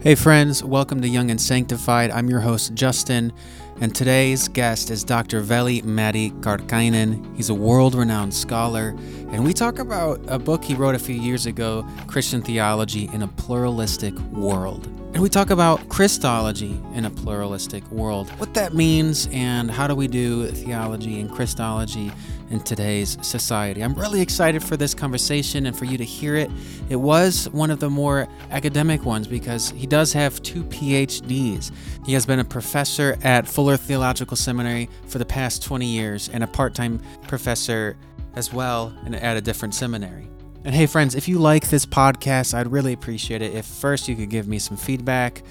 Hey, friends, welcome to Young and Sanctified. I'm your host, Justin, and today's guest is Dr. Veli Matti Kärkkäinen. He's a world renowned scholar, and we talk about a book he wrote a few years ago Christian Theology in a Pluralistic World. And we talk about Christology in a pluralistic world, what that means, and how do we do theology and Christology in today's society. I'm really excited for this conversation and for you to hear it. It was one of the more academic ones because he does have two PhDs. He has been a professor at Fuller Theological Seminary for the past 20 years and a part time professor as well at a different seminary. And hey, friends, if you like this podcast, I'd really appreciate it if first you could give me some feedback.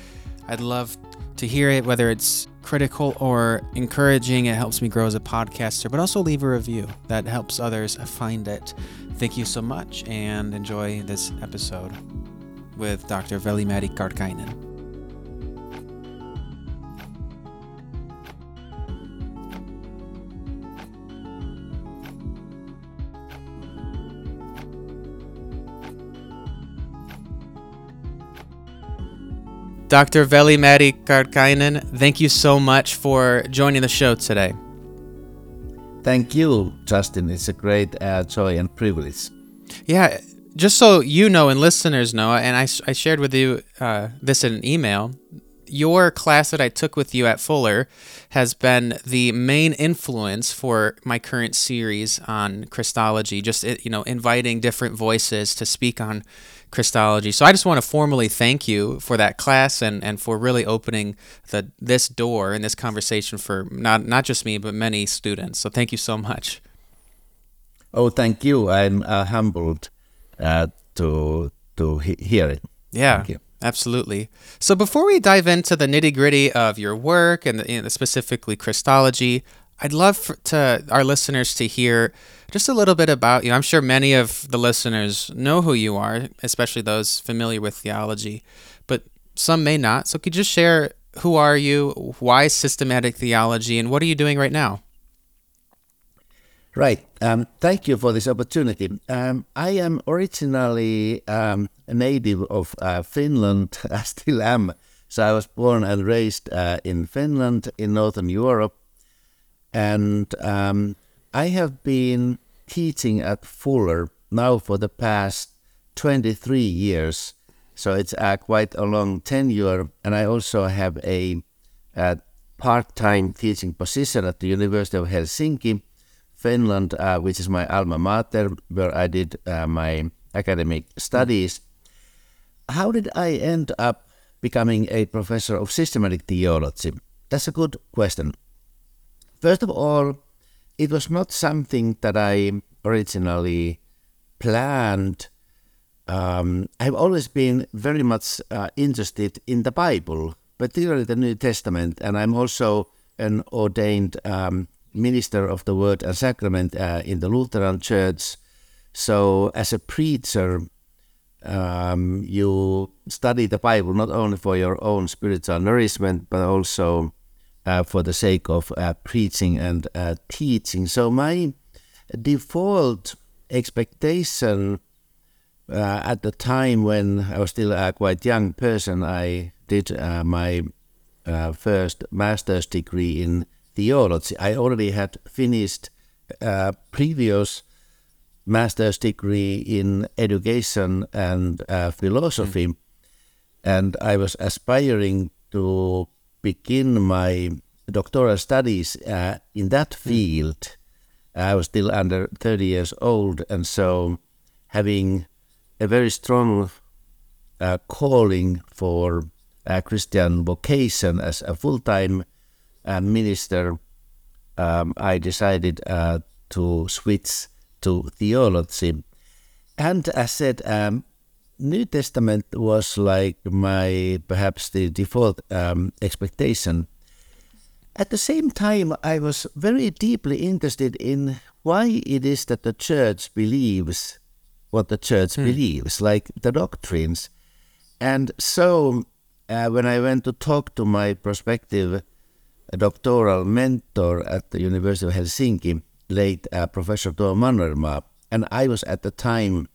I'd love to hear it, whether it's critical or encouraging. It helps me grow as a podcaster, but also leave a review that helps others find it. Thank you so much and enjoy this episode with Dr. Veli-Matti Kärkkäinen. Dr. Veli-Matti Kärkkäinen, thank you so much for joining the show today. Thank you, Justin. It's a great uh, joy and privilege. Yeah, just so you know and listeners know, and I, I shared with you uh, this in an email, your class that I took with you at Fuller has been the main influence for my current series on Christology, just you know, inviting different voices to speak on Christology. So I just want to formally thank you for that class and, and for really opening the this door and this conversation for not not just me but many students. So thank you so much. Oh, thank you. I'm uh, humbled uh, to to he- hear it. Yeah. Absolutely. So before we dive into the nitty gritty of your work and the, specifically Christology, I'd love for, to our listeners to hear just a little bit about you. I'm sure many of the listeners know who you are, especially those familiar with theology, but some may not. So could you just share who are you, why systematic theology, and what are you doing right now? Right. Um, thank you for this opportunity. Um, I am originally um, a native of uh, Finland. I still am. So I was born and raised uh, in Finland, in Northern Europe. And um, I have been teaching at Fuller now for the past 23 years. So it's uh, quite a long tenure. And I also have a, a part time teaching position at the University of Helsinki, Finland, uh, which is my alma mater, where I did uh, my academic studies. How did I end up becoming a professor of systematic theology? That's a good question. First of all, it was not something that I originally planned. Um, I've always been very much uh, interested in the Bible, particularly the New Testament, and I'm also an ordained um, minister of the Word and Sacrament uh, in the Lutheran Church. So, as a preacher, um, you study the Bible not only for your own spiritual nourishment, but also uh, for the sake of uh, preaching and uh, teaching. So my default expectation uh, at the time when I was still a quite young person, I did uh, my uh, first master's degree in theology. I already had finished previous master's degree in education and philosophy, mm. and I was aspiring to begin my doctoral studies uh, in that hmm. field. I was still under 30 years old, and so having a very strong uh, calling for a Christian vocation as a full time uh, minister, um, I decided uh, to switch to theology. And I said, um, New Testament was like my perhaps the default um, expectation. At the same time, I was very deeply interested in why it is that the church believes what the church hmm. believes, like the doctrines. And so, uh, when I went to talk to my prospective doctoral mentor at the University of Helsinki, late uh, Professor Tuomo Mannermaa, and I was at the time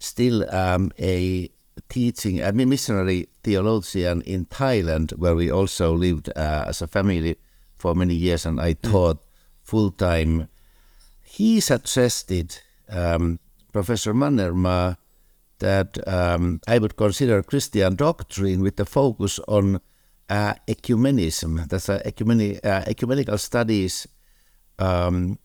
still um, a teaching, a missionary theologian in Thailand, where we also lived uh, as a family for many years, and I taught full time. He suggested, um, Professor Mannermaa, that um, I would consider Christian doctrine with the focus on uh, ecumenism. That's uh, ecumeni- uh, ecumenical studies um,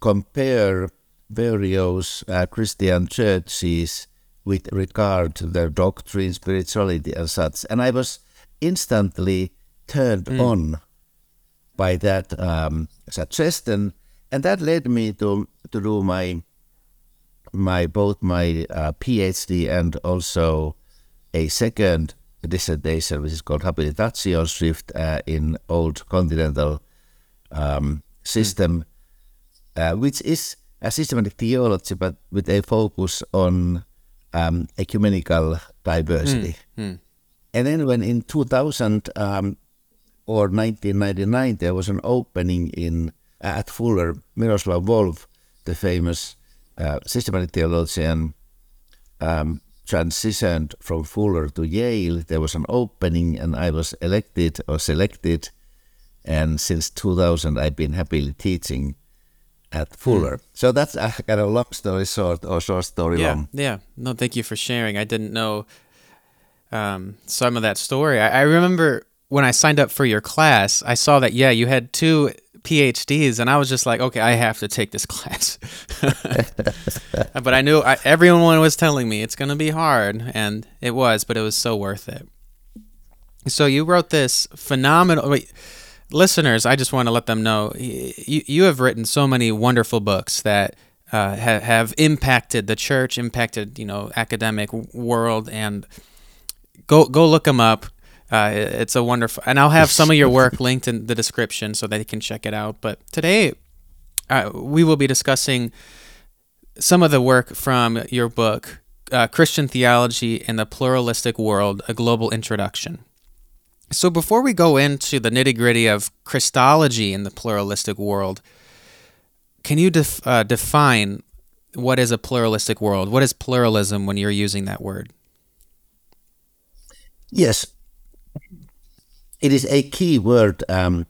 compare various uh, Christian churches with regard to their doctrine, spirituality, and such. And I was instantly turned mm. on by that um, suggestion, and that led me to to do my my both my uh, PhD and also a second dissertation, which is called Habilitationsschrift uh, in Old Continental um, System, mm. uh, which is a systematic theology, but with a focus on um, ecumenical diversity. Mm. Mm. And then when in 2000 um, or 1999 there was an opening in at Fuller, Miroslav Volf, the famous uh, systematic theologian, um, transitioned from Fuller to Yale. There was an opening, and I was elected or selected. And since 2000, I've been happily teaching at Fuller. Mm. So that's a kind of long story short or short story yeah, long. Yeah. No, thank you for sharing. I didn't know um, some of that story. I, I remember when I signed up for your class, I saw that, yeah, you had two PhDs, and I was just like, okay, I have to take this class. but I knew I, everyone was telling me it's going to be hard, and it was, but it was so worth it. So you wrote this phenomenal. Wait, listeners, I just want to let them know you you have written so many wonderful books that uh, have have impacted the church, impacted you know academic world, and go go look them up. Uh, it's a wonderful, and I'll have some of your work linked in the description so that you can check it out. But today, uh, we will be discussing some of the work from your book, uh, Christian Theology in the Pluralistic World: A Global Introduction. So, before we go into the nitty gritty of Christology in the pluralistic world, can you def- uh, define what is a pluralistic world? What is pluralism when you're using that word? Yes, it is a key word um,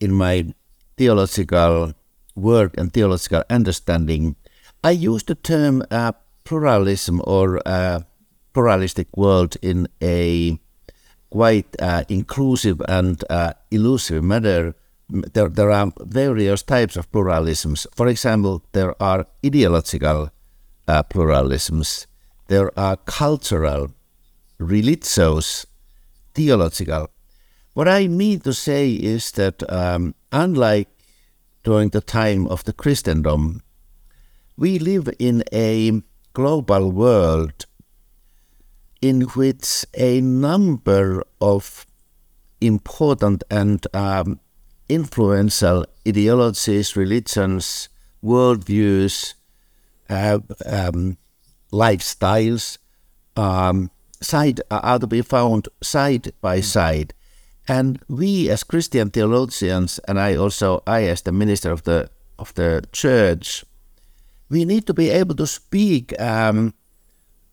in my theological work and theological understanding. I use the term uh, pluralism or uh, pluralistic world in a quite uh, inclusive and uh, elusive manner. There, there are various types of pluralisms. For example, there are ideological uh, pluralisms, there are cultural, religious, theological. What I mean to say is that um, unlike during the time of the Christendom, we live in a global world in which a number of important and um, influential ideologies, religions, worldviews, uh, um, lifestyles um, side are to be found side by side. And we as Christian theologians, and I also I as the minister of the of the church, we need to be able to speak um,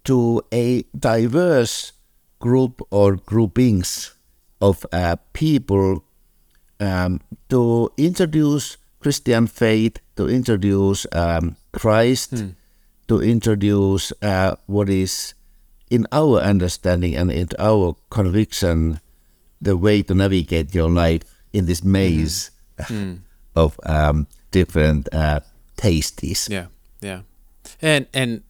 to a diverse group or groupings of uh, people um, to introduce Christian faith, to introduce um, Christ, hmm. to introduce uh, what is in our understanding and in our conviction the way to navigate your life in this maze mm. of um, different uh, tastes. Yeah, yeah, and and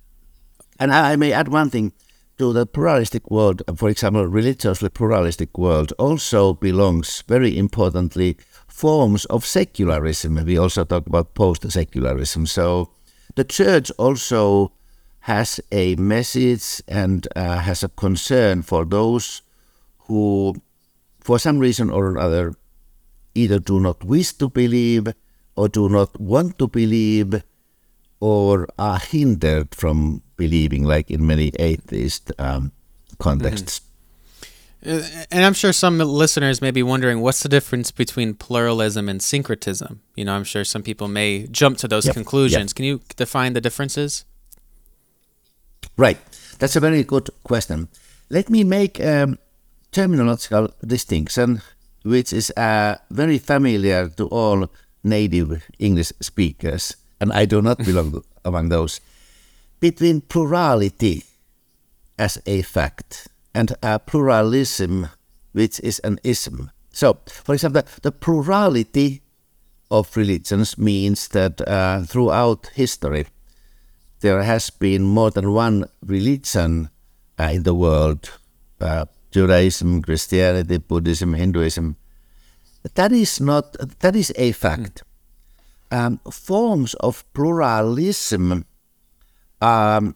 and I, may add one thing to the pluralistic world, for example, religiously pluralistic world also belongs very importantly forms of secularism. We also talk about post-secularism. So the church also has a message and uh, has a concern for those who, for some reason or other, either do not wish to believe or do not want to believe or are hindered from believing, like in many atheist um, contexts. Mm-hmm. And I'm sure some listeners may be wondering what's the difference between pluralism and syncretism? You know, I'm sure some people may jump to those yep. conclusions. Yep. Can you define the differences? Right. That's a very good question. Let me make a terminological distinction, which is uh, very familiar to all native English speakers, and I do not belong among those, between plurality as a fact and a pluralism, which is an ism. So, for example, the plurality of religions means that uh, throughout history, there has been more than one religion uh, in the world uh, Judaism, Christianity, Buddhism, Hinduism. That is not, that is a fact. Mm. Um, forms of pluralism are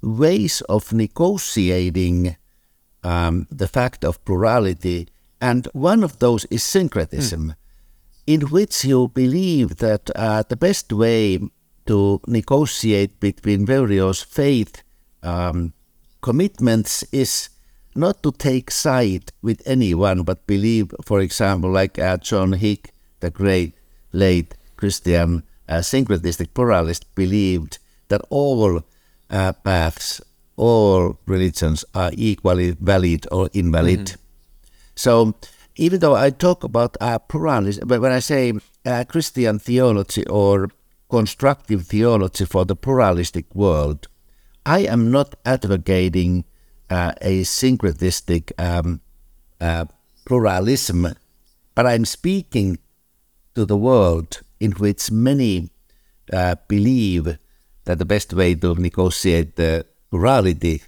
ways of negotiating um, the fact of plurality, and one of those is syncretism, mm. in which you believe that uh, the best way to negotiate between various faith um, commitments is not to take side with anyone, but believe, for example, like uh, John Hick, the great late Christian uh, syncretistic pluralist, believed that all uh, paths, all religions are equally valid or invalid. Mm-hmm. So, even though I talk about uh, pluralism, but when I say uh, Christian theology or constructive theology for the pluralistic world, I am not advocating uh, a syncretistic um, uh, pluralism, but I'm speaking to the world in which many uh, believe that the best way to negotiate the plurality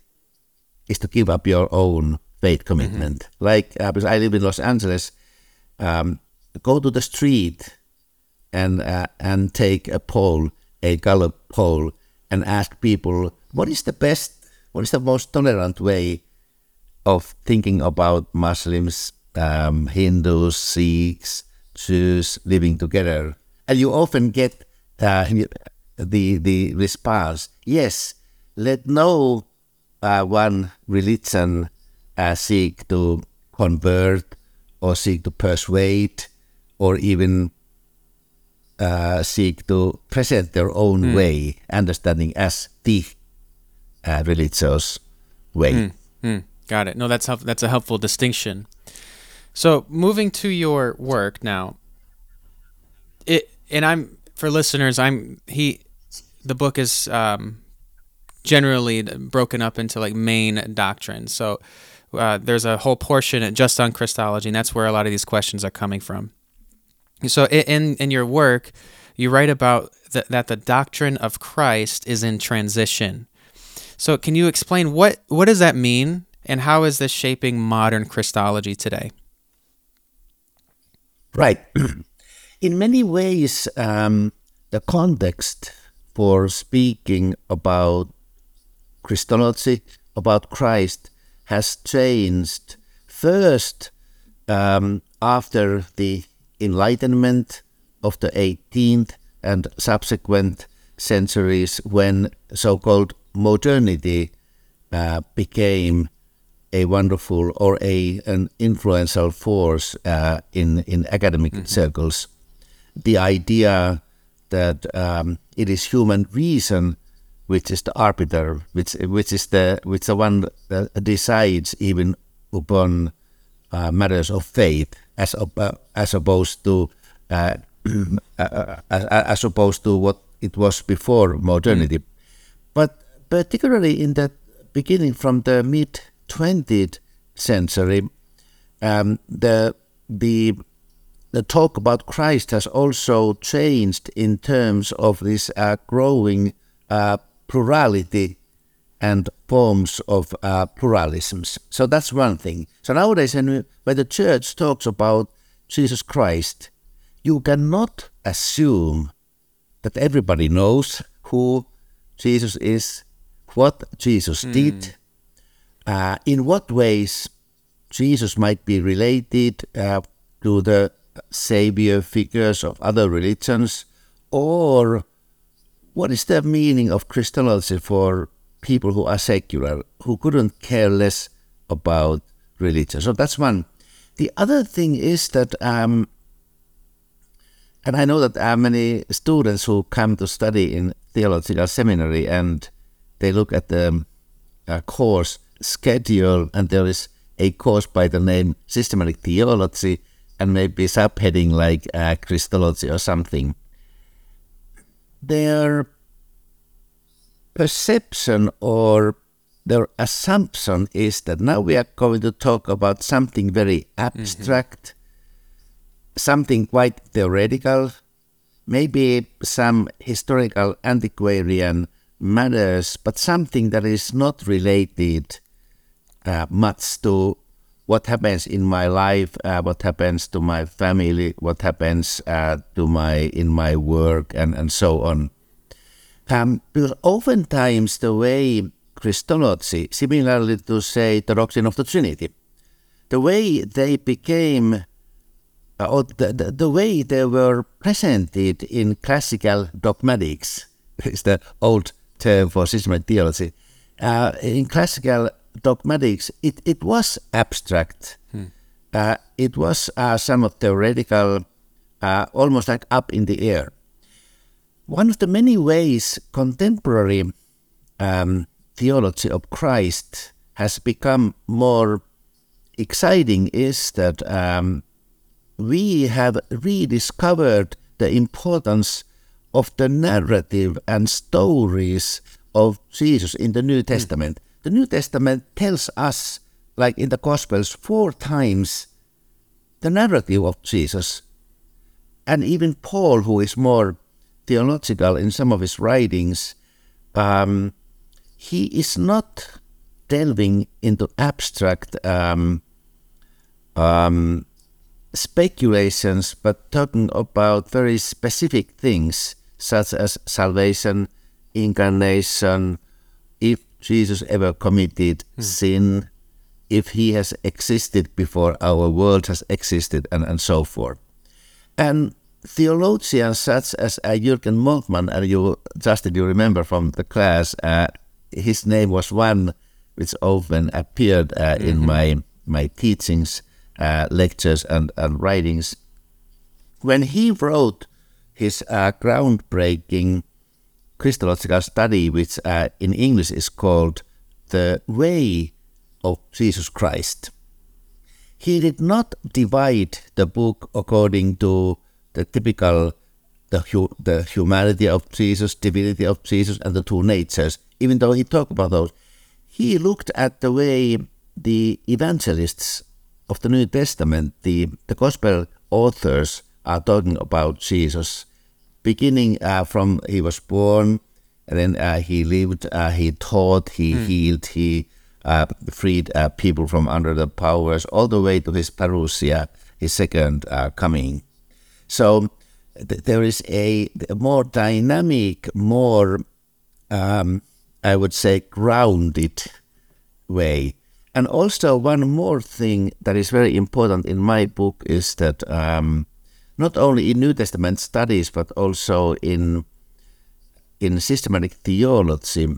is to give up your own faith commitment. Mm-hmm. Like, uh, because I live in Los Angeles, um, go to the street and uh, and take a poll, a Gallup poll, and ask people what is the best, what is the most tolerant way of thinking about Muslims, um, Hindus, Sikhs, Jews living together, and you often get uh, the the response: yes, let no uh, one religion uh, seek to convert or seek to persuade or even uh, seek to present their own mm. way, understanding as the uh, religious way. Mm. Mm. Got it. No, that's help- that's a helpful distinction. So moving to your work now, it and I'm for listeners, I'm he, the book is um, generally broken up into like main doctrines. So uh, there's a whole portion just on Christology, and that's where a lot of these questions are coming from. So in in your work, you write about th- that the doctrine of Christ is in transition. So can you explain what what does that mean and how is this shaping modern Christology today? Right. in many ways, um, the context for speaking about Christology, about Christ, has changed. First, um, after the Enlightenment of the 18th and subsequent centuries when so called modernity uh, became a wonderful or a an influential force uh, in in academic mm-hmm. circles. The idea that um, it is human reason which is the arbiter, which which is the which the one that decides even upon uh, matters of faith, as uh, as opposed to uh, uh, as opposed to what it was before modernity. Mm. But particularly in that beginning from the mid 20th century, um, the the the talk about Christ has also changed in terms of this uh, growing uh, plurality and forms of uh, pluralisms. So that's one thing. So nowadays, when, the church talks about Jesus Christ, you cannot assume that everybody knows who Jesus is, what Jesus mm. did, uh, in what ways Jesus might be related uh, to the savior figures of other religions, or what is the meaning of Christology for people who are secular, who couldn't care less about religion? So that's one. The other thing is that, um, and I know that there are many students who come to study in theological seminary and they look at the uh, course schedule, and there is a course by the name Systematic Theology, and maybe subheading like uh, Christology or something. Their perception or their assumption is that now we are going to talk about something very abstract, mm-hmm. something quite theoretical, maybe some historical antiquarian matters, but something that is not related uh, much to what happens in my life, uh, what happens to my family, what happens uh, to my in my work, and, and so on. Um, because oftentimes the way Christology, similarly to say the doctrine of the Trinity, the way they became, uh, or the, the, the way they were presented in classical dogmatics, is the old term for systematic theology. Uh, in classical dogmatics, it, it was abstract. Hmm. Uh, it was uh, somewhat theoretical, uh, almost like up in the air. One of the many ways contemporary um, theology of Christ has become more exciting is that um, we have rediscovered the importance of the narrative and stories of Jesus in the New hmm. Testament. The New Testament tells us, like in the Gospels, four times the narrative of Jesus. And even Paul, who is more theological in some of his writings, um, he is not delving into abstract um, um, speculations, but talking about very specific things such as salvation, incarnation, Jesus ever committed hmm. sin, if he has existed before our world has existed, and, and so forth. And theologians such as uh, Jürgen Moltmann, and you, Justin, you remember from the class, uh, his name was one which often appeared uh, mm-hmm. in my my teachings, uh, lectures, and, and writings. When he wrote his uh, groundbreaking Christological study, which uh, in English is called The Way of Jesus Christ, he did not divide the book according to the typical the, hu- the humanity of Jesus, divinity of Jesus, and the two natures. Even though he talked about those, he looked at the way the evangelists of the New Testament, the, the gospel authors, are talking about Jesus, beginning uh, from he was born, and then uh, he lived, uh, he taught, he mm. healed, he uh, freed uh, people from under the powers, all the way to his parousia, his second uh, coming. So th- there is a, a, more dynamic, more, um, I would say, grounded way. And also, one more thing that is very important in my book is that um, not only in New Testament studies, but also in in systematic theology,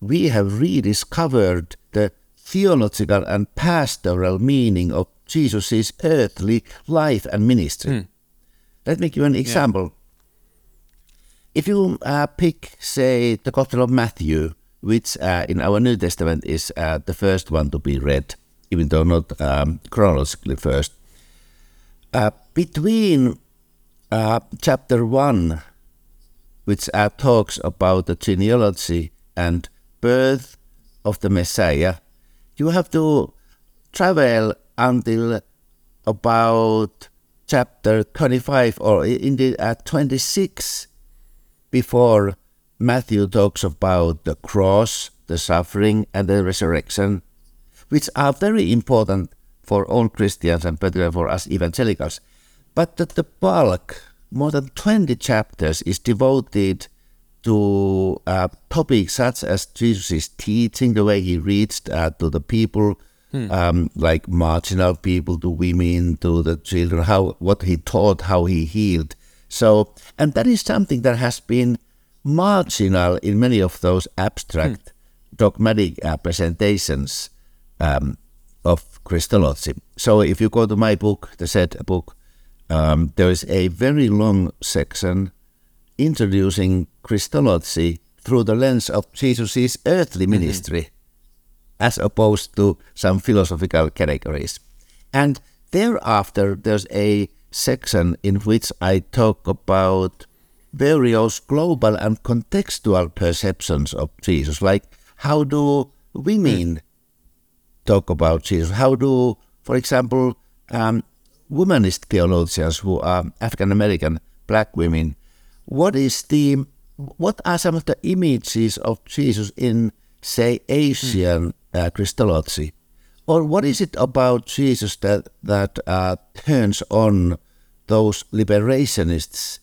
we have rediscovered the theological and pastoral meaning of Jesus' earthly life and ministry. Mm. Let me give an example. Yeah. If you uh, pick, say, the Gospel of Matthew, which uh, in our New Testament is uh, the first one to be read, even though not um, chronologically first, uh, between uh, chapter 1, which uh, talks about the genealogy and birth of the Messiah, you have to travel until about chapter 25 or indeed at 26 before Matthew talks about the cross, the suffering, and the resurrection, which are very important for all Christians and particularly for us evangelicals. But that the bulk, more than 20 chapters, is devoted to uh, topics such as Jesus' teaching, the way he reached uh, to the people, hmm. um, like marginal people, to women, to the children, how what he taught, how he healed. So, and that is something that has been marginal in many of those abstract hmm. dogmatic uh, presentations um, of Christology. So, if you go to my book, the said book, um, there is a very long section introducing Christology through the lens of Jesus' earthly mm-hmm. ministry. Mm-hmm as opposed to some philosophical categories. And thereafter, there's a section in which I talk about various global and contextual perceptions of Jesus, like how do women talk about Jesus? How do, for example, um, womanist theologians who are African American black women, what is the what are some of the images of Jesus in, say, Asian uh, Christology? Or what is it about Jesus that, that uh, turns on those liberationists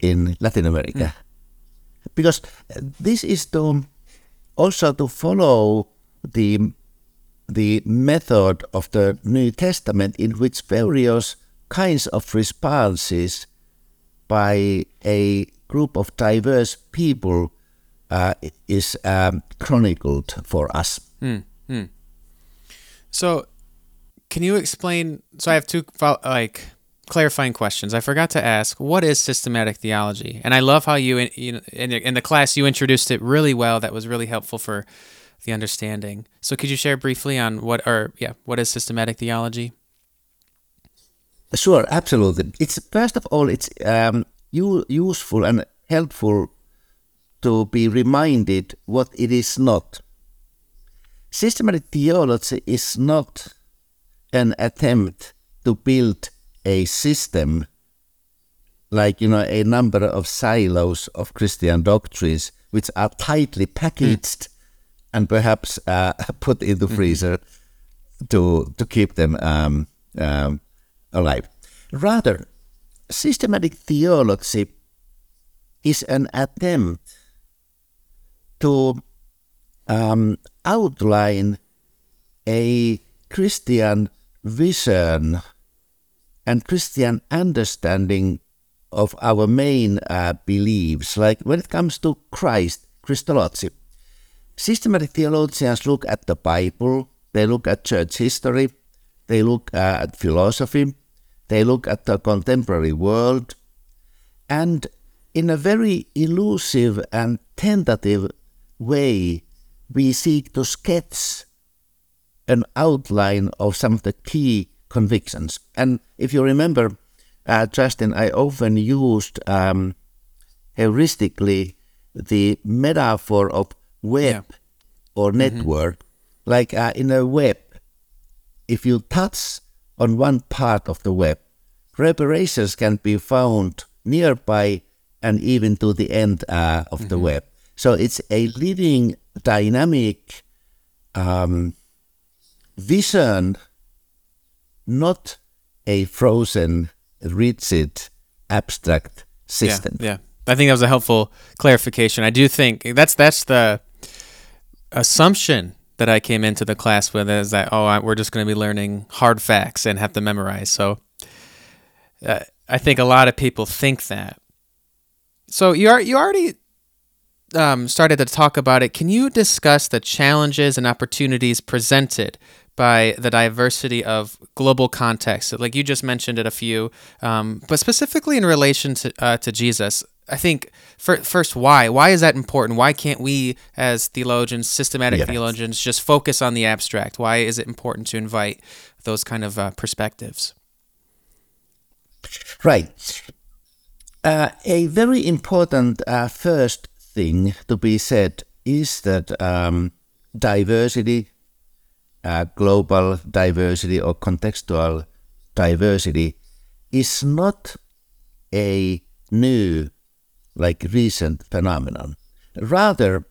in Latin America? Mm. Because this is to also to follow the the method of the New Testament in which various kinds of responses by a group of diverse people uh, is um, chronicled for us. Mm. So, can you explain? So, I have two like clarifying questions. I forgot to ask, what is systematic theology? And I love how you, you know, in, in the class you introduced it really well. That was really helpful for the understanding. So, could you share briefly on what, or yeah, what is systematic theology? Sure, absolutely. It's first of all, it's um, useful and helpful to be reminded what it is not. Systematic theology is not an attempt to build a system like you know a number of silos of Christian doctrines which are tightly packaged mm. And perhaps uh, put in the hmm. freezer to to keep them um, um, alive. Rather, systematic theology is an attempt to um, outline a Christian vision and Christian understanding of our main uh, beliefs, like when it comes to Christ, Christology. Systematic theologians look at the Bible, they look at church history, they look at philosophy, they look at the contemporary world, and in a very elusive and tentative way, we seek to sketch an outline of some of the key convictions. And if you remember, uh, Justin, I often used um, heuristically the metaphor of web yeah. or mm-hmm. network. Mm-hmm. Like uh, in a web, if you touch on one part of the web, reparations can be found nearby and even to the end uh, of mm-hmm. the web. So it's a living, dynamic um, vision, not a frozen, rigid, abstract system. Yeah, yeah. I think that was a helpful clarification. I do think that's that's the assumption that I came into the class with is that oh I, we're just going to be learning hard facts and have to memorize. So uh, I think a lot of people think that. So you are you already um, started to talk about it. Can you discuss the challenges and opportunities presented by the diversity of global context? Like you just mentioned it a few, um, but specifically in relation to uh, to Jesus. I think for, first, why? Why is that important? Why can't we, as theologians, systematic theologians, just focus on the abstract? Why is it important to invite those kind of uh, perspectives? Right. Uh, a very important uh, first thing to be said is that um, diversity, uh, global diversity or contextual diversity, is not a new, like recent phenomenon. Rather,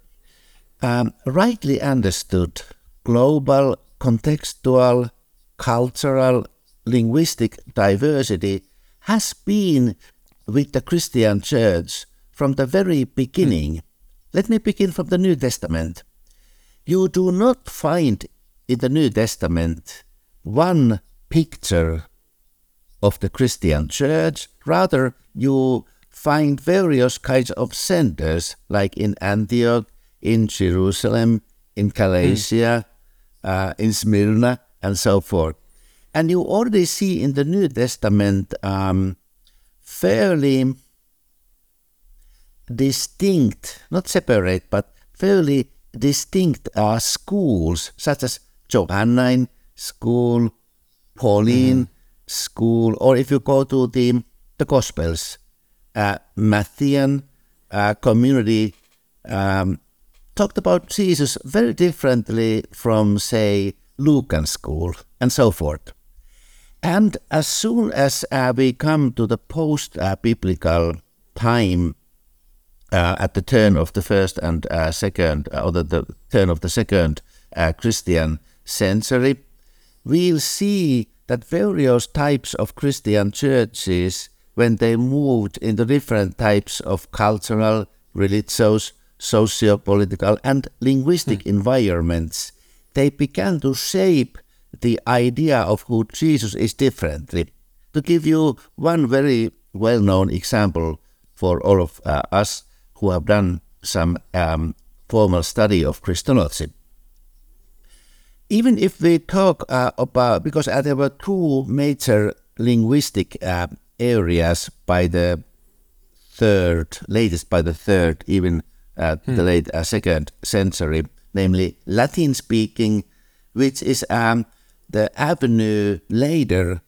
um, rightly understood, global, contextual, cultural, linguistic diversity has been with the Christian church from the very beginning. Mm. Let me begin from the New Testament. You do not find in the New Testament one picture of the Christian church, rather, you find various kinds of centers, like in Antioch, in Jerusalem, in Galatia, mm. uh, in Smyrna, and so forth. And you already see in the New Testament um, fairly distinct, not separate, but fairly distinct uh, schools, such as Johannine School, Pauline School, or if you go to the the Gospels, uh, Matthean uh, community um, talked about Jesus very differently from, say, Lucan school and so forth. And as soon as uh, we come to the post biblical time uh, at the turn of the first and uh, second, uh, or the, the, turn of the second Christian century, we'll see that various types of Christian churches, when they moved into different types of cultural, religious, socio-political, and linguistic hmm. environments, they began to shape the idea of who Jesus is differently. To give you one very well-known example for all of uh, us who have done some um, formal study of Christology. Even if we talk uh, about, because uh, there were two major linguistic uh, areas by the third, latest by the third, even uh, hmm. the late uh, second century, namely Latin speaking, which is um, the avenue later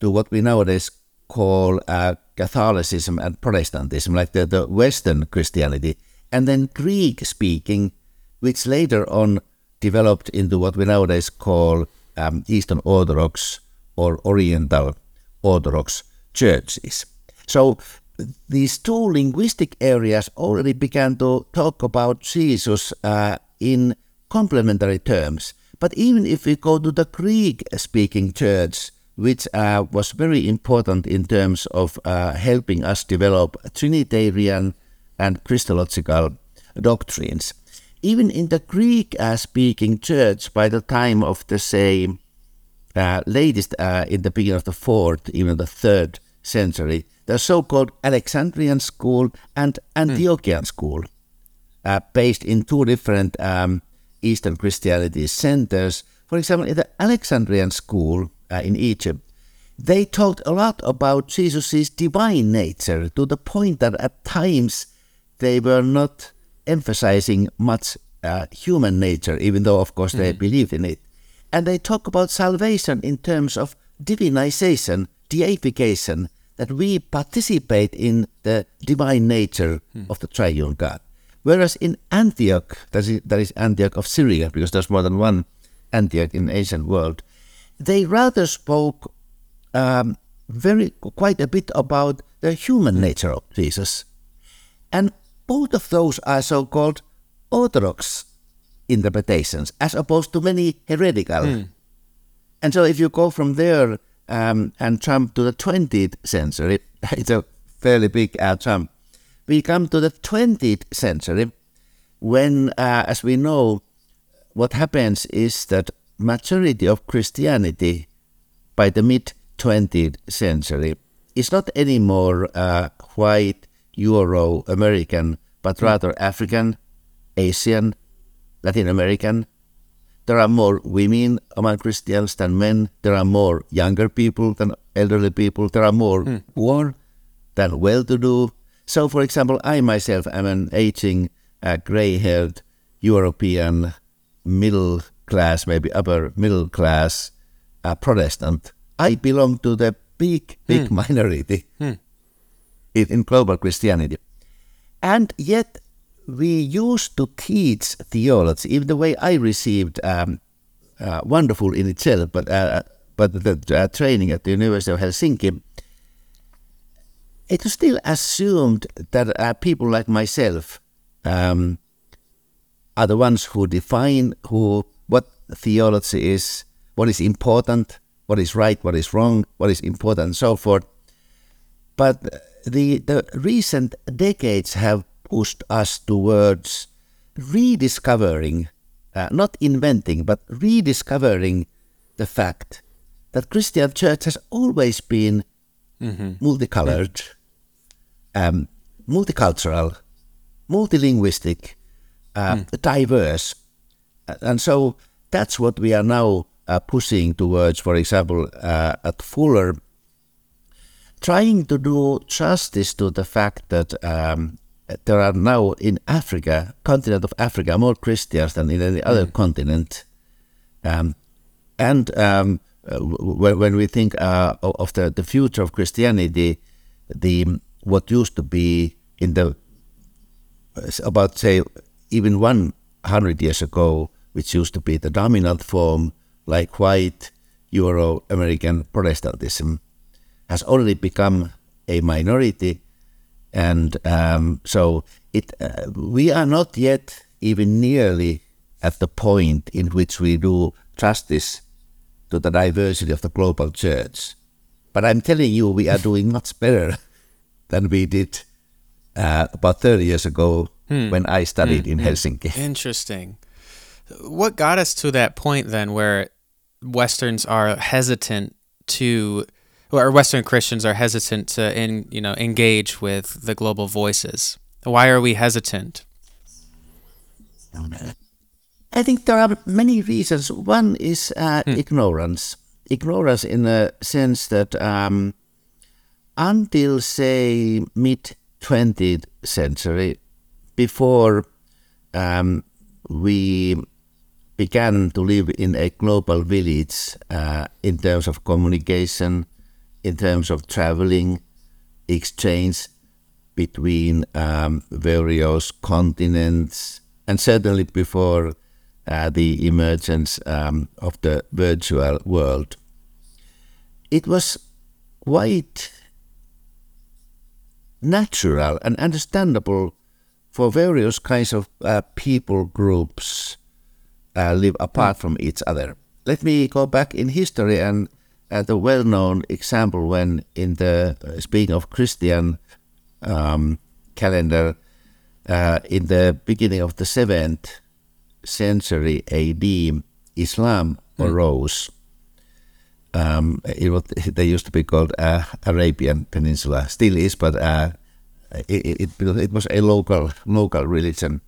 to what we nowadays call uh, Catholicism and Protestantism, like the, the Western Christianity, and then Greek speaking, which later on developed into what we nowadays call um, Eastern Orthodox or Oriental Orthodox churches. So these two linguistic areas already began to talk about Jesus uh, in complementary terms. But even if we go to the Greek speaking church, which uh, was very important in terms of uh, helping us develop Trinitarian and Christological doctrines. Even in the Greek speaking church, by the time of the, say, uh, latest uh, in the beginning of the fourth, even the third century, the so called Alexandrian school and Antiochian mm. school, uh, based in two different um, Eastern Christianity centers. For example, in the Alexandrian school, uh, in Egypt, they talked a lot about Jesus' divine nature to the point that at times they were not emphasizing much uh, human nature, even though, of course, they mm. believed in it. And they talk about salvation in terms of divinization, deification, that we participate in the divine nature mm. of the triune God. Whereas in Antioch, that is, that is Antioch of Syria, because there's more than one Antioch in the ancient world, they rather spoke um, very quite a bit about the human nature of Jesus. And both of those are so called orthodox interpretations, as opposed to many heretical. Mm. And so, if you go from there um, and jump to the 20th century, it's a fairly big uh, jump. We come to the 20th century when, uh, as we know, what happens is that majority of Christianity by the mid 20th century is not anymore uh, white Euro American, but hmm. rather African, Asian, Latin American. There are more women among Christians than men. There are more younger people than elderly people. There are more mm. poor than well to do. So, for example, I myself am an aging, uh, gray haired European middle class, maybe upper middle class uh, Protestant. I belong to the big, big hmm. minority hmm. In, in global Christianity. And yet, we used to teach theology, even the way I received um, uh, wonderful in itself, but uh, but the uh, training at the University of Helsinki, it was still assumed that uh, people like myself um, are the ones who define who what theology is, what is important, what is right, what is wrong, what is important, and so forth. But the, the recent decades have pushed us towards rediscovering, uh, not inventing, but rediscovering the fact that Christian church has always been mm-hmm. multicolored, um, multicultural, multilinguistic, uh, mm. diverse. And so that's what we are now uh, pushing towards, for example, uh, at Fuller, trying to do justice to the fact that um, there are now in Africa, continent of Africa, more Christians than in any other continent. Um, and um, uh, when, when we think uh, of the, the future of Christianity, the what used to be in the about say even 100 years ago, which used to be the dominant form, like white Euro American Protestantism, has already become a minority, and um, so it uh, we are not yet even nearly at the point in which we do justice to the diversity of the global church. But I'm telling you, we are doing much better than we did uh, about 30 years ago hmm. when I studied hmm. in hmm. Helsinki. Interesting. What got us to that point then where Westerns are hesitant to or Western Christians are hesitant to in, you know engage with the global voices. Why are we hesitant? I think there are many reasons. One is uh, hmm. ignorance. Ignorance in the sense that um, until say mid 20th century, before um, we began to live in a global village uh, in terms of communication, in terms of traveling, exchange between um, various continents, and certainly before uh, the emergence um, of the virtual world. It was quite natural and understandable for various kinds of uh, people groups uh, live apart from each other. Let me go back in history and uh, the well-known example when in the uh, speaking of Christian um, calendar uh, in the beginning of the seventh century AD, Islam mm. arose. Um, it was, they used to be called uh, Arabian Peninsula, still is, but uh, it, it, it was a local local religion.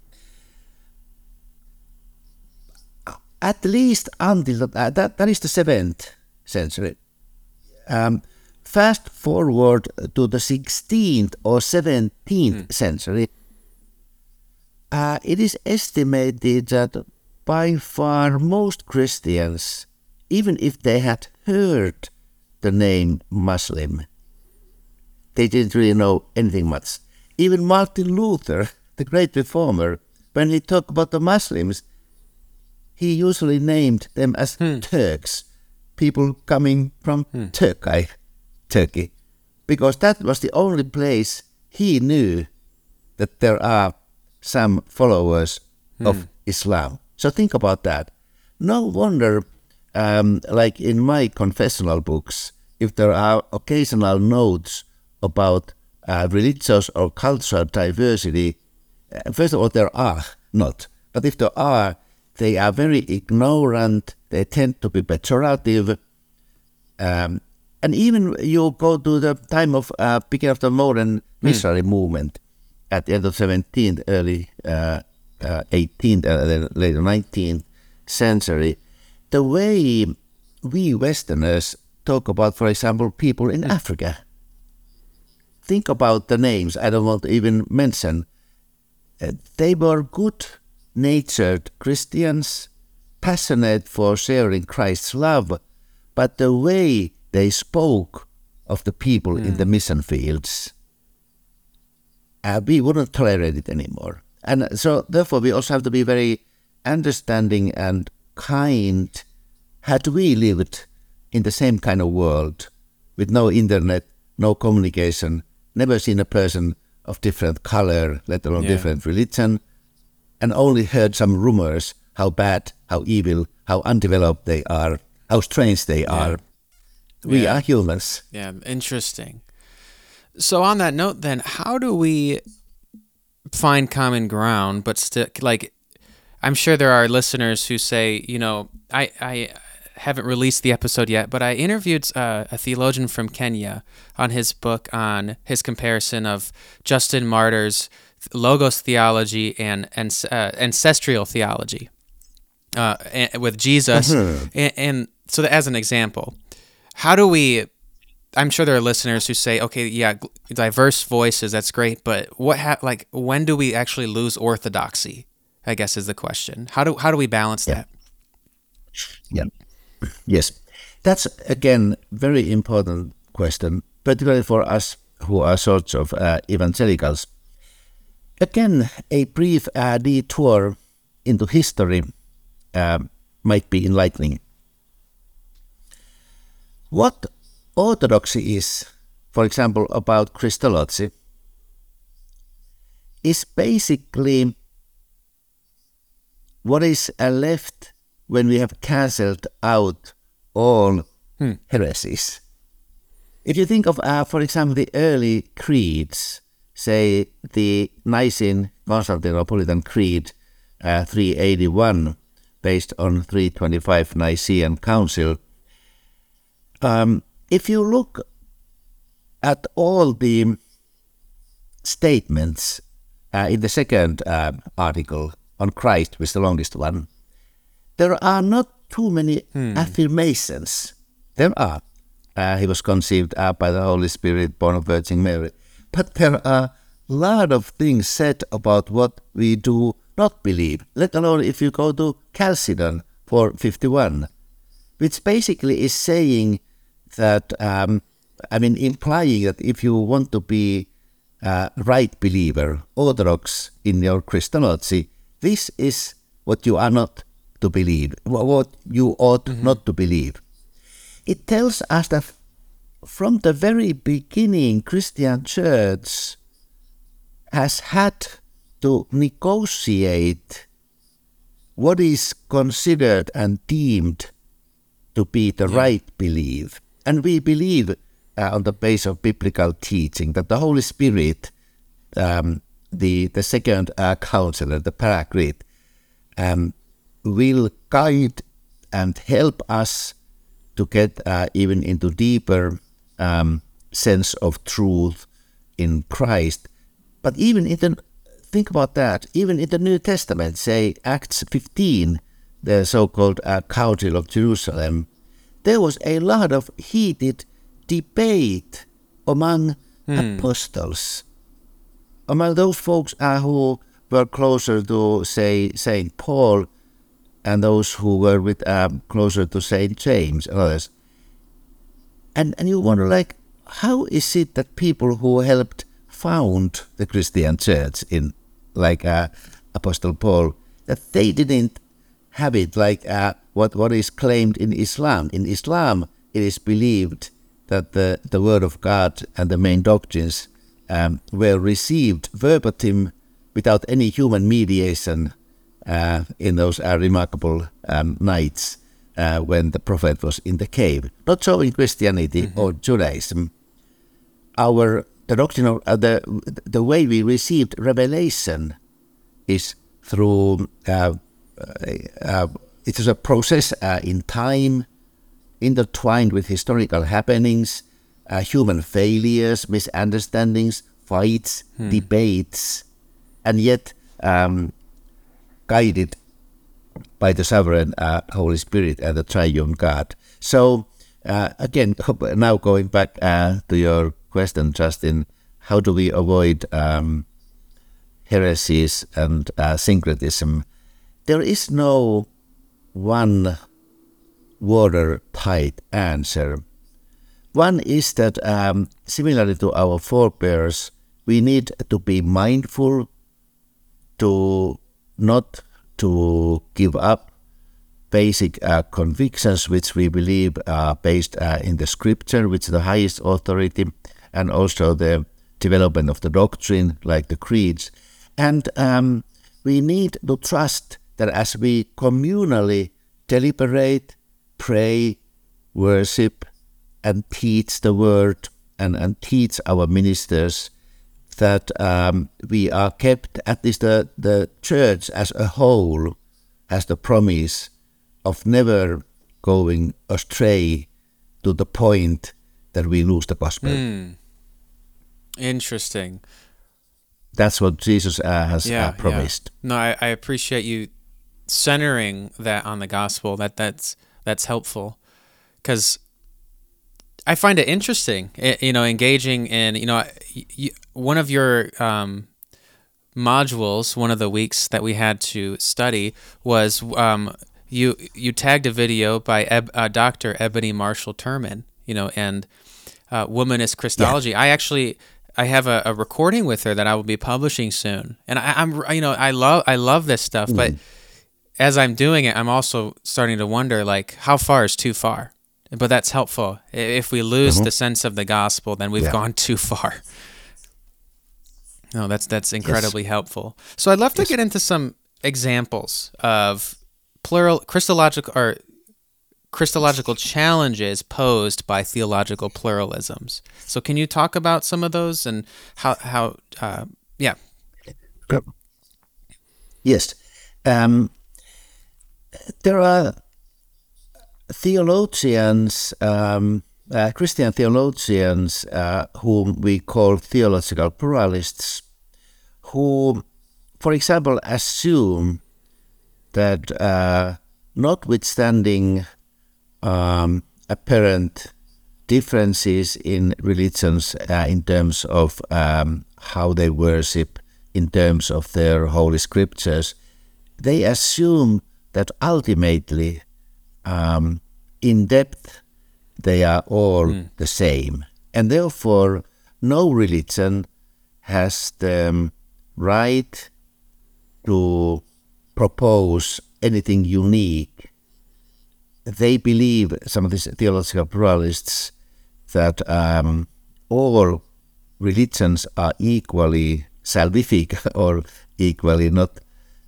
At least until uh, that, that is the seventh century. Um, fast forward to the 16th or 17th mm. century, uh, it is estimated that by far most Christians, even if they had heard the name Muslim, they didn't really know anything much. Even Martin Luther, the great reformer, when he talked about the Muslims, he usually named them as hmm. Turks, people coming from hmm. Turkey, Turkey, because that was the only place he knew that there are some followers hmm. of Islam. So think about that. No wonder, um, like in my confessional books, if there are occasional notes about uh, religious or cultural diversity, uh, first of all, there are not. But if there are, they are very ignorant, they tend to be pejorative. Um, and even you go to the time of uh, beginning of the modern mm. missionary movement at the end of 17th, early uh, uh, 18th, uh, later 19th century, the way we Westerners talk about, for example, people in mm. Africa, think about the names, I don't want to even mention. Uh, they were good natured Christians, passionate for sharing Christ's love, but the way they spoke of the people mm. in the hmm. mission fields, uh, we wouldn't tolerate it anymore. And so, therefore, we also have to be very understanding and kind. Had we lived in the same kind of world with no internet, no communication, never seen a person of different color, let alone yeah. different religion, and only heard some rumors how bad, how evil, how undeveloped they are, how strange they yeah. are. We yeah. are humans. Yeah, interesting. So on that note, then, how do we find common ground, but still, like, I'm sure there are listeners who say, you know, I, I haven't released the episode yet, but I interviewed uh, a theologian from Kenya on his book on his comparison of Justin Martyr's logos theology and, and uh, ancestral theology uh, with Jesus. Mm-hmm. And, and, so, as an example, how do we I'm sure there are listeners who say, okay, yeah, diverse voices, that's great, but what ha- like when do we actually lose orthodoxy? I guess is the question. How do how do we balance Yeah. that? Yeah. Yes. That's again very important question, particularly for us who are sorts of uh, evangelicals. Again, a brief uh, detour into history uh, might be enlightening. What orthodoxy is, for example, about Christology, is basically what is left when we have cancelled out all heresies. If you think of, uh, for example, the early creeds, say the Nicene Constantinopolitan Creed uh, 381, based on 325 Nicene Council, um, if you look at all the statements uh, in the second uh, article on Christ, which is the longest one, there are not too many affirmations. There are. Uh, he was conceived uh, by the Holy Spirit, born of Virgin Mary. But there are a lot of things said about what we do not believe, let alone if you go to Chalcedon 451, which basically is saying that, um, I mean, implying that if you want to be a right believer, orthodox in your Christology, this is what you are not to believe, what you ought not to believe. It tells us that from the very beginning, Christian Church has had to negotiate what is considered and deemed to be the right belief. And we believe uh, on the base of biblical teaching that the Holy Spirit, um, the, the second uh, counselor, the Paraclete, um, will guide and help us to get uh, even into deeper um, sense of truth in Christ. But even in the think about that, even in the New Testament, say Acts 15, the so-called uh, Council of Jerusalem, there was a lot of heated debate among apostles, among those folks uh, who were closer to, say, Saint Paul, and those who were with um, closer to Saint James and others. And and you wonder like, how is it that people who helped found the Christian church in like uh, Apostle Paul that they didn't have it like uh, what what is claimed in Islam. In Islam, it is believed that the the word of God and the main doctrines um, were received verbatim without any human mediation uh, in those uh, remarkable um, nights uh, when the prophet was in the cave. Not so in Christianity or Judaism. Our the doctrine uh, the the way we received revelation is through uh, uh, it is a process uh, in time, intertwined with historical happenings, uh, human failures, misunderstandings, fights, debates, and yet um, guided by the sovereign uh, Holy Spirit and the triune God. So, uh, again, now going back uh, to your question, Justin, how do we avoid um, heresies and uh, syncretism? There is no one watertight answer. One is that, um, similarly to our forebears, we need to be mindful to not to give up basic uh, convictions which we believe are based uh, in the scripture, which is the highest authority, and also the development of the doctrine, like the creeds. And um, we need to trust that as we communally deliberate, pray, worship, and teach the word and, and teach our ministers that um, we are kept, at least the, the church as a whole, has the promise of never going astray to the point that we lose the gospel. Interesting. That's what Jesus uh, has Yeah, uh, promised. Yeah. No, I, I appreciate you centering that on the gospel. That that's that's helpful because I find it interesting, eh, you know, engaging in, you know, one of your um, modules, one of the weeks that we had to study was um, you you tagged a video by Eb, uh, Dr. Eboni Marshall Turman, you know, and uh, Womanist Christology. Yeah. I actually I have a, a, recording with her that I will be publishing soon, and I, am you know I love I love this stuff, mm. but as I'm doing it, I'm also starting to wonder like how far is too far. But that's helpful. If we lose mm-hmm. the sense of the gospel, then we've yeah. gone too far. No, that's that's incredibly yes. helpful. So I'd love to yes. get into some examples of plural Christological or Christological challenges posed by theological pluralisms. So can you talk about some of those and how how uh, yeah. Yes. Um, there are theologians, um, uh, Christian theologians, uh, whom we call theological pluralists, who, for example, assume that uh, notwithstanding um, apparent differences in religions uh, in terms of um, how they worship, in terms of their holy scriptures, they assume that ultimately, um, in depth, they are all mm. the same. And therefore, no religion has the right to propose anything unique. They believe, some of these theological pluralists, that um, all religions are equally salvific or equally not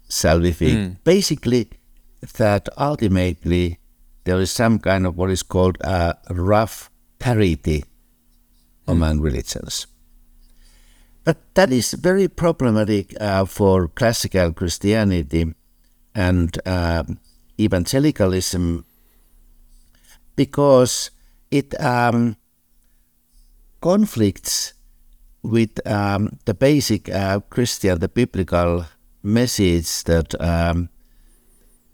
salvific. Mm. Basically, that ultimately there is some kind of what is called a rough parity mm. among religions. But that is very problematic uh, for classical Christianity and uh, evangelicalism because it um, conflicts with um, the basic uh, Christian, the biblical message that um,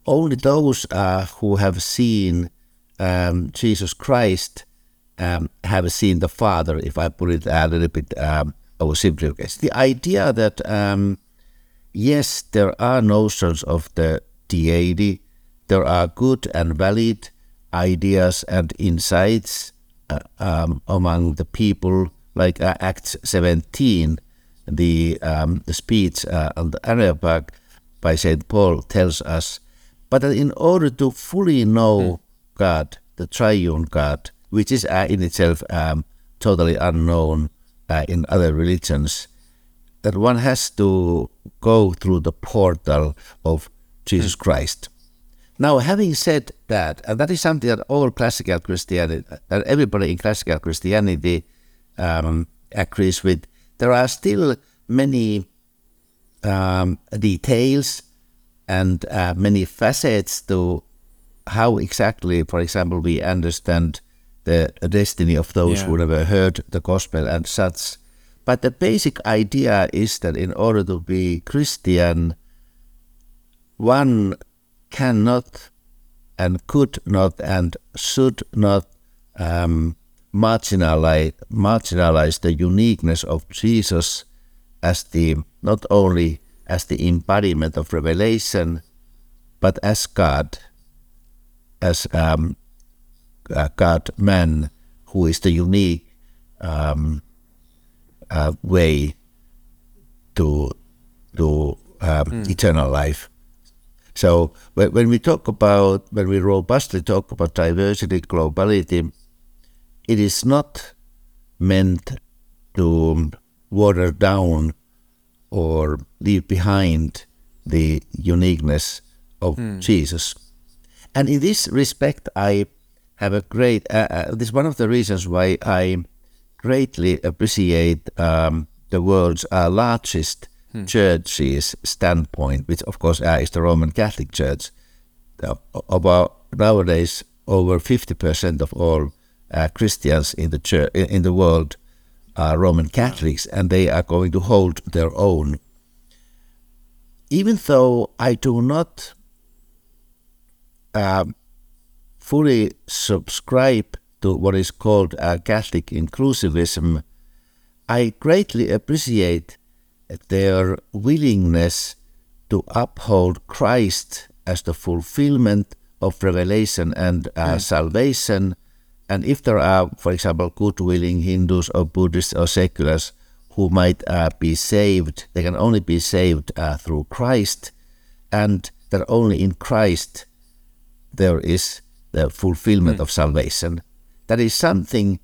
only those uh, who have seen um, Jesus Christ um, have seen the Father, if I put it a little bit um, over simplification. The idea that, um, yes, there are notions of the deity, there are good and valid ideas and insights uh, um, among the people, like uh, Acts 17, the, um, the speech uh, on the Areopag by St. Paul tells us but in order to fully know mm. God, the triune God, which is uh, in itself um, totally unknown uh, in other religions, that one has to go through the portal of Jesus mm. Christ. Now, having said that, and that is something that all classical Christianity, that everybody in classical Christianity um, agrees with, there are still many um, details and uh, many facets to how exactly, for example, we understand the destiny of those yeah. who never heard the gospel and such. But the basic idea is that in order to be Christian, one cannot and could not and should not um, marginalize, marginalize the uniqueness of Jesus as the not only as the embodiment of revelation, but as God, as um, God man, who is the unique um, uh, way to to um, mm. eternal life. So when, when we talk about when we robustly talk about diversity, globality, it is not meant to water down or leave behind the uniqueness of mm. Jesus. And in this respect, I have a great. Uh, uh, this is one of the reasons why I greatly appreciate um, the world's uh, largest hmm. church's standpoint, which of course uh, is the Roman Catholic Church. about nowadays, over fifty percent of all uh, Christians in the church in the world are Roman Catholics and they are going to hold their own. Even though I do not uh, fully subscribe to what is called uh, Catholic inclusivism, I greatly appreciate their willingness to uphold Christ as the fulfillment of revelation and uh, mm. salvation. And if there are, for example, good willing Hindus or Buddhists or seculars who might uh, be saved, they can only be saved uh, through Christ, and that only in Christ there is the fulfillment mm. of salvation. That is something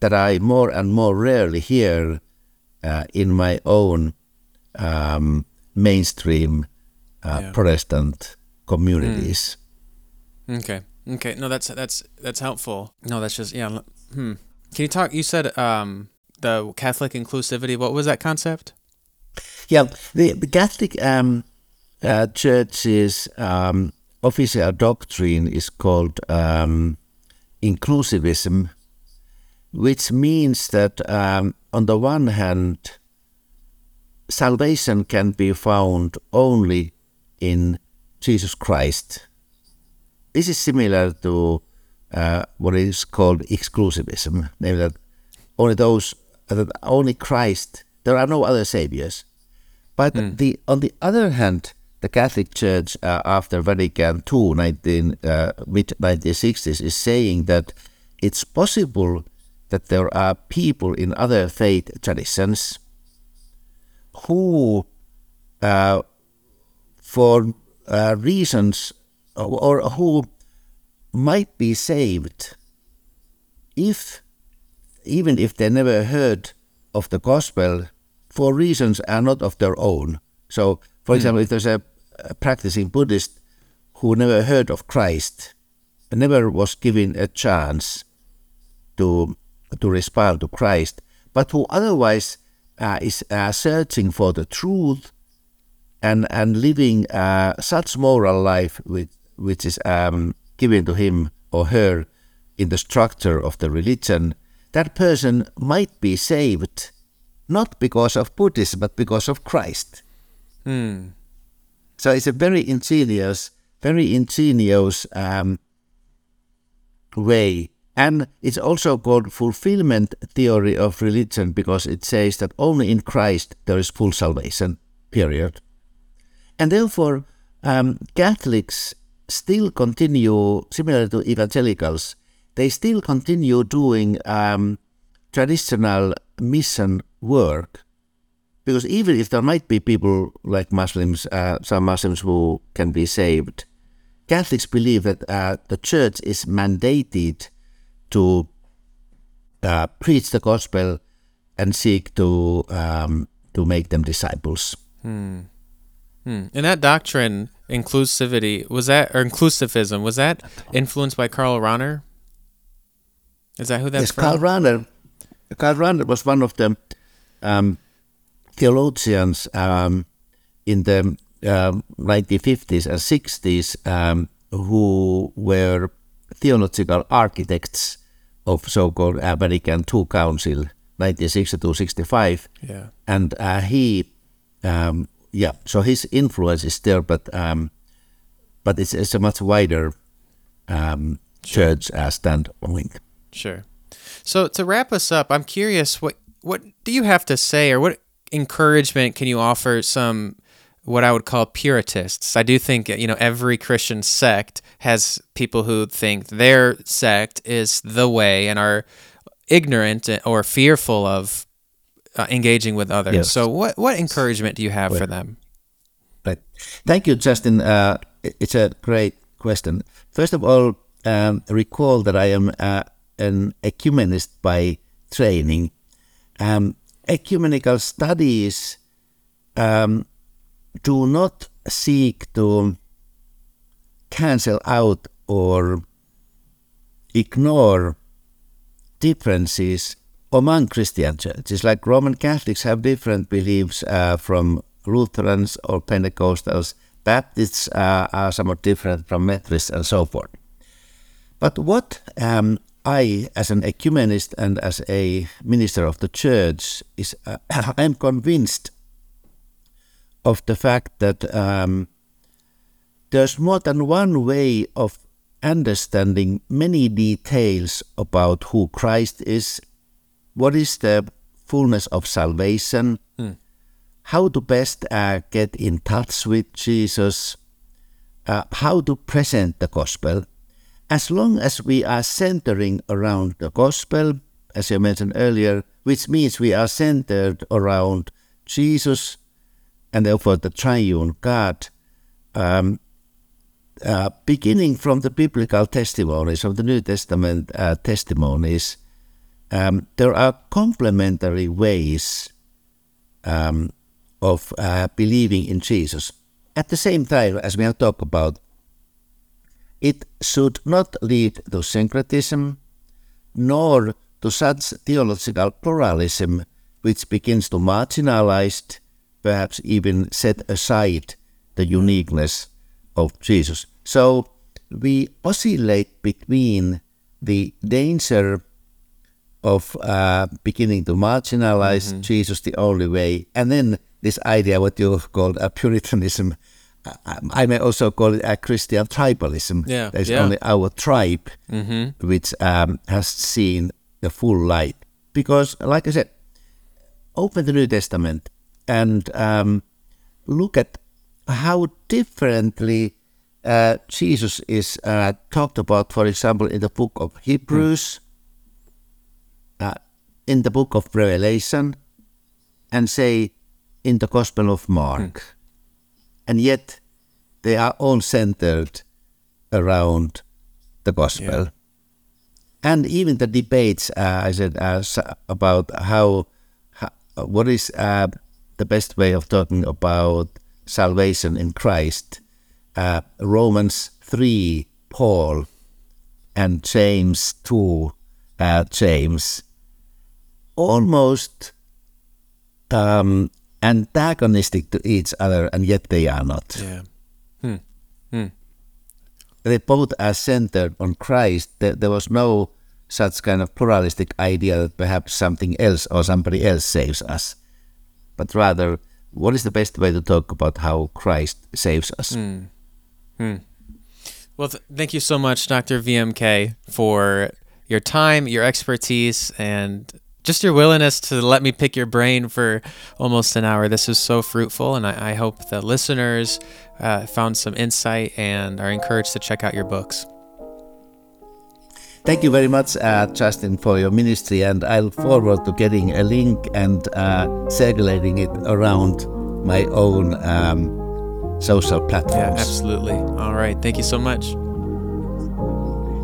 that I more and more rarely hear uh, in my own um, mainstream uh, yeah. Protestant communities. Mm. Okay. Okay. No, that's that's that's helpful. No, that's just yeah. Hmm. Can you talk? You said um, the Catholic inclusivity. What was that concept? Yeah, the, the Catholic um, uh, Church's um, official doctrine is called um, inclusivism, which means that um, on the one hand, salvation can be found only in Jesus Christ. This is similar to uh, what is called exclusivism, namely that only those, that only Christ, there are no other saviors. But mm. the on the other hand, the Catholic Church uh, after Vatican II, 19, uh, mid 1960s, is saying that it's possible that there are people in other faith traditions who, uh, for uh, reasons or, who might be saved if even if they never heard of the gospel for reasons are not of their own. So, for mm. example, if there's a, a, practicing Buddhist who never heard of Christ, never was given a chance to to respond to Christ, but who otherwise uh, is uh, searching for the truth and and living uh, such moral life with, which is um, given to him or her in the structure of the religion, that person might be saved not because of Buddhism but because of Christ. Hmm. So it's a very ingenious, very ingenious um, way and it's also called fulfillment theory of religion because it says that only in Christ there is full salvation, period. And therefore, um, Catholics still continue, similar to evangelicals, they still continue doing um, traditional mission work. Because even if there might be people like Muslims, uh, some Muslims who can be saved, Catholics believe that uh, the church is mandated to uh, preach the gospel and seek to um, to make them disciples. Hmm. Hmm. And that doctrine, inclusivity, was that or inclusivism, was that influenced by Karl Rahner? Is that who that's yes, from? Karl Rahner. Karl Rahner was one of the um, theologians um, in the uh, 1950s and 60s um, who were theological architects of so-called Vatican Two Council, 1962-65. Yeah. And uh, he, um, yeah, so his influence is there, but um, but it's, it's a much wider um, sure. church uh, standpoint. Sure. So to wrap us up, I'm curious what what do you have to say, or what encouragement can you offer some what I would call puritists. I do think you know every Christian sect has people who think their sect is the way and are ignorant or fearful of uh, engaging with others. Yes. So what what encouragement do you have well, for them? Right. Thank you, Justin. Uh, it's a great question. First of all, um, recall that I am uh, an ecumenist by training. Um, ecumenical studies um, do not seek to cancel out or ignore differences among Christian churches. Like Roman Catholics have different beliefs uh, from Lutherans or Pentecostals. Baptists uh, are somewhat different from Methodists and so forth. But what um, I, as an ecumenist and as a minister of the church, is uh, I'm convinced of the fact that um, there's more than one way of understanding many details about who Christ is, what is the fullness of salvation, Hmm. how to best uh, get in touch with Jesus, uh, how to present the gospel. As long as we are centering around the gospel, as you mentioned earlier, which means we are centered around Jesus and therefore the triune God, um, uh, beginning from the biblical testimonies of the New Testament uh, testimonies, um, there are complementary ways um, of uh, believing in Jesus. At the same time, as we have talked about, it should not lead to syncretism, nor to such theological pluralism which begins to marginalize, perhaps even set aside the uniqueness of Jesus. So we oscillate between the danger of uh, beginning to marginalize Jesus the only way, and then this idea, what you called a Puritanism, I, I may also call it a Christian tribalism. Yeah, There's yeah. only our tribe Mm-hmm. which um, has seen the full light. Because, like I said, open the New Testament and um, look at how differently uh, Jesus is uh, talked about, for example, in the book of Hebrews, uh, in the book of Revelation, and say in the Gospel of Mark. And yet they are all centered around the Gospel. Yeah. And even the debates, uh, I said, uh, about how, how what is uh, the best way of talking about salvation in Christ. Uh, Romans 3, Paul, and James 2, uh, James, almost um, antagonistic to each other, and yet they are not. Yeah. Hmm. Hmm. They both are centered on Christ. There, there was no such kind of pluralistic idea that perhaps something else or somebody else saves us, but rather, what is the best way to talk about how Christ saves us? Hmm. Well, th- thank you so much, Dr. VMK, for your time, your expertise, and just your willingness to let me pick your brain for almost an hour. This was so fruitful, and I, I hope the listeners uh, found some insight and are encouraged to check out your books. Thank you very much, uh, Justin, for your ministry, and I look forward to getting a link and uh, circulating it around my own um, social Yeah, absolutely. All right. Thank you so much.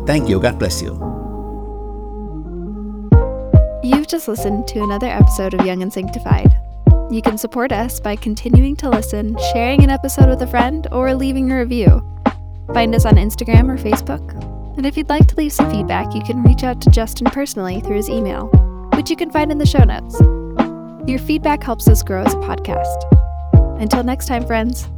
Thank you. God bless you. You've just listened to another episode of Young and Sanctified. You can support us by continuing to listen, sharing an episode with a friend, or leaving a review. Find us on Instagram or Facebook. And if you'd like to leave some feedback, you can reach out to Justin personally through his email, which you can find in the show notes. Your feedback helps us grow as a podcast. Until next time, friends.